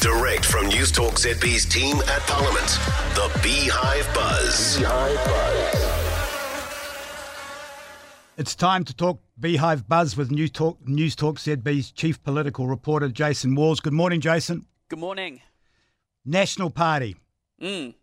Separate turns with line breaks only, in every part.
Direct from Newstalk ZB's team at Parliament, the Beehive Buzz.
It's time to talk Beehive Buzz with News Talk, Newstalk ZB's chief political reporter, Jason Walls. Good morning, Jason.
Good morning.
National Party.
Mm.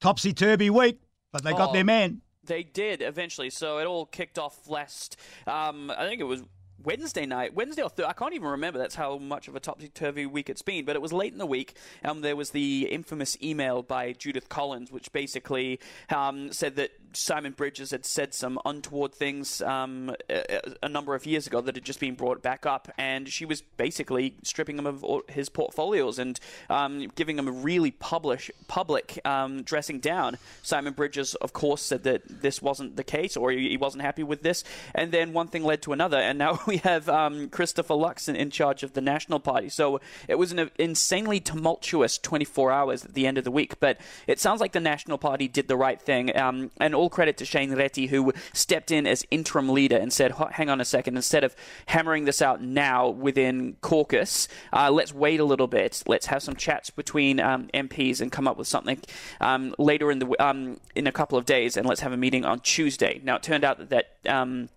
Topsy turvy week, but they got
Oh.
their man.
They did eventually. So it all kicked off last. Um, I think it was Wednesday night, Wednesday or th- I can't even remember. That's how much of a topsy turvy week it's been. But it was late in the week. Um, there was the infamous email by Judith Collins, which basically um, said that Simon Bridges had said some untoward things um, a, a number of years ago that had just been brought back up, and she was basically stripping him of his portfolios and um, giving him a really publish, public um, dressing down. Simon Bridges, of course, said that this wasn't the case or he wasn't happy with this, and then one thing led to another, and now we have um, Christopher Luxon in charge of the National Party. So it was an insanely tumultuous 24 hours at the end of the week, but it sounds like the National Party did the right thing, um, and all credit to Shane Reti, who stepped in as interim leader and said, hang on a second, instead of hammering this out now within caucus, uh, let's wait a little bit. Let's have some chats between um, MPs and come up with something um, later in the um, in a couple of days, and let's have a meeting on Tuesday. Now, it turned out that that um,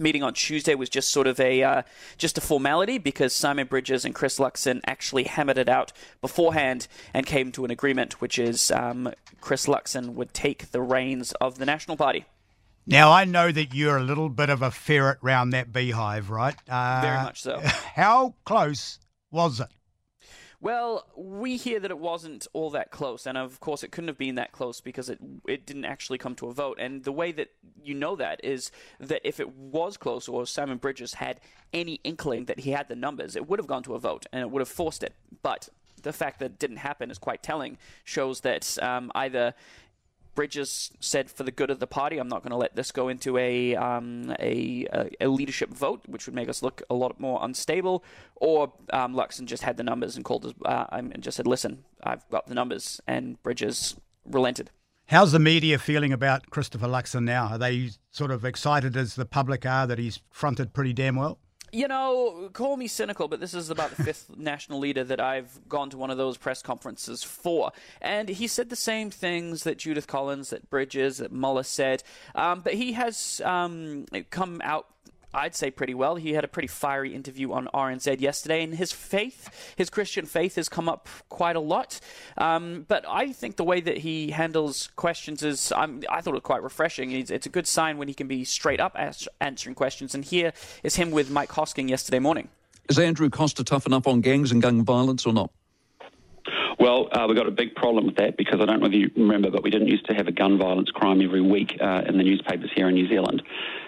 meeting on Tuesday was just sort of a uh, just a formality because Simon Bridges and Chris Luxon actually hammered it out beforehand and came to an agreement, which is um, Chris Luxon would take the reins of the National Party.
Now, I know that you're a little bit of a ferret round that beehive, right? Uh,
Very much so.
How close was it?
Well, we hear that it wasn't all that close, and of course, it couldn't have been that close because it it didn't actually come to a vote. And the way that you know that is that if it was close, or Simon Bridges had any inkling that he had the numbers, it would have gone to a vote, and it would have forced it. But the fact that it didn't happen is quite telling. Shows that um, either Bridges said, for the good of the party, I'm not going to let this go into a, um, a, a leadership vote, which would make us look a lot more unstable. Or um, Luxon just had the numbers and called us uh, and just said, "Listen, I've got the numbers," and Bridges relented.
How's the media feeling about Christopher Luxon now? Are they sort of excited as the public are that he's fronted pretty damn well?
You know, call me cynical, but this is about the fifth national leader that I've gone to one of those press conferences for. And he said the same things that Judith Collins, that Bridges, that Muller said. Um, but he has um, come out. I'd say pretty well. He had a pretty fiery interview on RNZ yesterday, and his faith, his Christian faith, has come up quite a lot. Um, but I think the way that he handles questions is, um, I thought it quite refreshing. It's, it's a good sign when he can be straight up as- answering questions. And here is him with Mike Hosking yesterday morning.
Is Andrew Coster tough enough on gangs and gun violence or not?
Well, uh, we've got a big problem with that because I don't know whether you remember, but we didn't used to have a gun violence crime every week uh, in the newspapers here in New Zealand.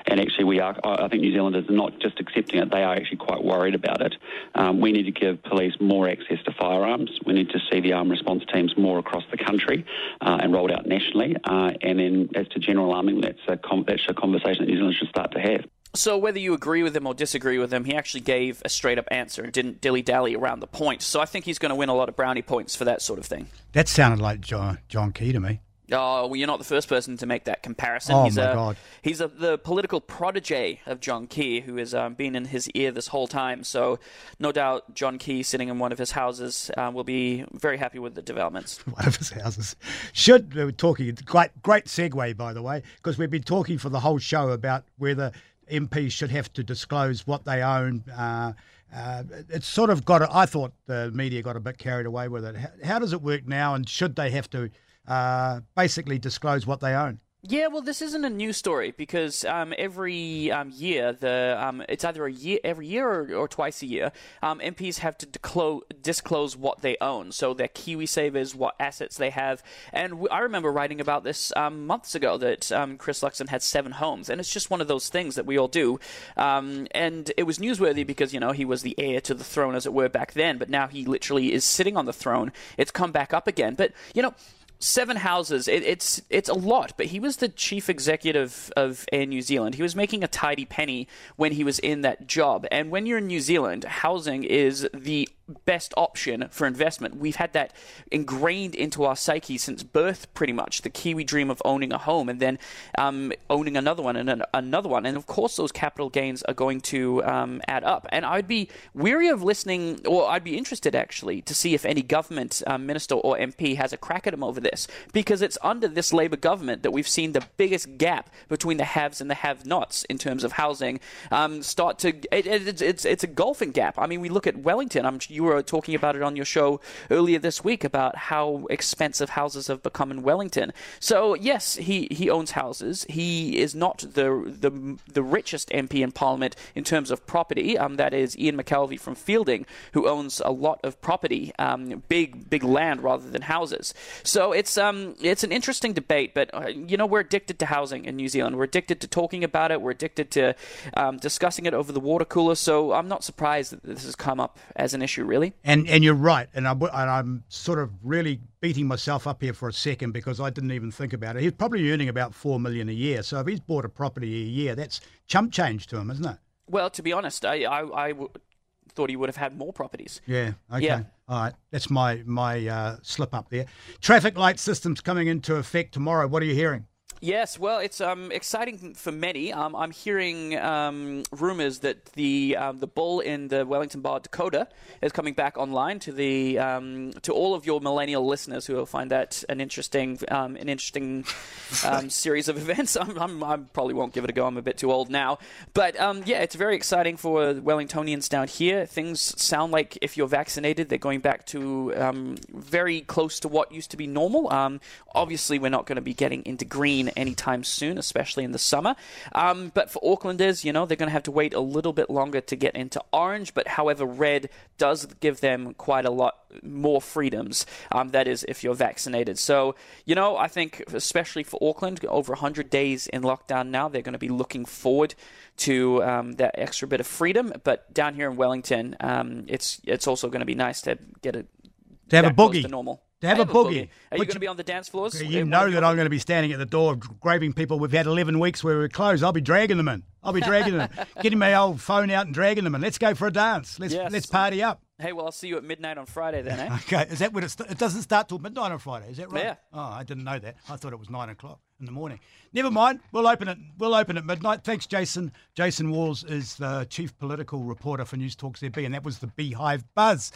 And actually, we are. I think New Zealanders are not just accepting it; they are actually quite worried about it. Um, we need to give police more access to firearms. We need to see the armed response teams more across the country uh, and rolled out nationally. Uh, and then, as to general arming, that's a that's a conversation that New Zealand should start to have.
So whether you agree with him or disagree with him, he actually gave a straight up answer and didn't dilly dally around the point. So I think he's going to win a lot of brownie points for that sort of thing.
That sounded like John, John Key to me.
Oh, well, you're not the first person to make that comparison.
Oh,
he's
my
a,
God.
He's a, the political protege of John Key, who has um, been in his ear this whole time. So, no doubt, John Key, sitting in one of his houses, uh, will be very happy with the developments.
one of his houses. Should we were talking great great segue by the way, because we've been talking for the whole show about whether MPs should have to disclose what they own. Uh, uh, it's sort of got. I thought the media got a bit carried away with it. How, how does it work now, and should they have to uh, basically disclose what they own?
Yeah, well, this isn't a new story because um, every um, year, the um, it's either a year every year or, or twice a year, um, MPs have to declo- disclose what they own, so their KiwiSavers, what assets they have, and w- I remember writing about this um, months ago that um, Chris Luxon had seven homes, and it's just one of those things that we all do, um, and it was newsworthy because you know he was the heir to the throne, as it were, back then, but now he literally is sitting on the throne. It's come back up again, but you know seven houses. It, it's it's a lot, but he was the chief executive of Air New Zealand. He was making a tidy penny when he was in that job. And when you're in New Zealand, housing is the best option for investment. We've had that ingrained into our psyche since birth, pretty much. The Kiwi dream of owning a home and then um, owning another one and an, another one. And of course, those capital gains are going to um, add up. And I'd be weary of listening, or I'd be interested actually to see if any government um, minister or MP has a crack at him over this, because it's under this Labour government that we've seen the biggest gap between the haves and the have-nots in terms of housing um, start to. It, it, it's it's a golfing gap. I mean, we look at Wellington. I'm you were talking about it on your show earlier this week about how expensive houses have become in Wellington. So yes, he, he owns houses. He is not the the the richest MP in Parliament in terms of property. Um, that is Ian McKelvie from Feilding, who owns a lot of property, um, big big land rather than houses. So it's um it's an interesting debate, but uh, you know we're addicted to housing in New Zealand. We're addicted to talking about it. We're addicted to um, discussing it over the water cooler. So I'm not surprised that this has come up as an issue really.
And and you're right, and I'm and I'm sort of really beating myself up here for a second because I didn't even think about it. He's probably earning about four million a year. So if he's bought a property a year, that's chump change to him, isn't it?
Well, to be honest, I I, I w- thought he would have had more properties.
Yeah. Okay.
Yeah.
All right. That's my my uh, slip up there. Traffic light systems coming into effect tomorrow. What are you hearing?
Yes, well, it's um, exciting for many. Um, I'm hearing um, rumors that the um, the bull in the Wellington Bar Dakota is coming back online to the um, to all of your millennial listeners who will find that an interesting um, an interesting series of events. I'm, I'm, i probably won't give it a go. I'm a bit too old now, but yeah, it's very exciting for Wellingtonians down here. Things sound like if you're vaccinated, they're going back to very close to what used to be normal. obviously, we're not going to be getting into green anytime soon, especially in the summer. Um, but for Aucklanders, you know, they're going to have to wait a little bit longer to get into orange. But however, red does give them quite a lot more freedoms. Um, that is, if you're vaccinated. So, you know, I think especially for Auckland, over 100 days in lockdown now, they're going to be looking forward to um, that extra bit of freedom. But down here in Wellington, um, it's it's also going to be nice to get a
to have a boogie.
To normal.
To have a boogie.
Are you going to be on the dance floors?
You know that I'm going to be standing at the door grabbing people. We've had 11 weeks where we're closed. I'll be dragging them in. I'll be dragging them, getting my old phone out and dragging them in. Let's go for a dance. Let's
Yes.
let's party up.
Hey, well, I'll see you at midnight on Friday then, eh?
Okay, is that when it? St- it doesn't start till midnight on Friday. Is that right?
Yeah.
Oh, I didn't know that. I thought it was nine o'clock in the morning. Never mind. We'll open it. We'll open at midnight. Thanks, Jason. Jason Walls is the chief political reporter for Newstalk ZB, and that was the Beehive Buzz.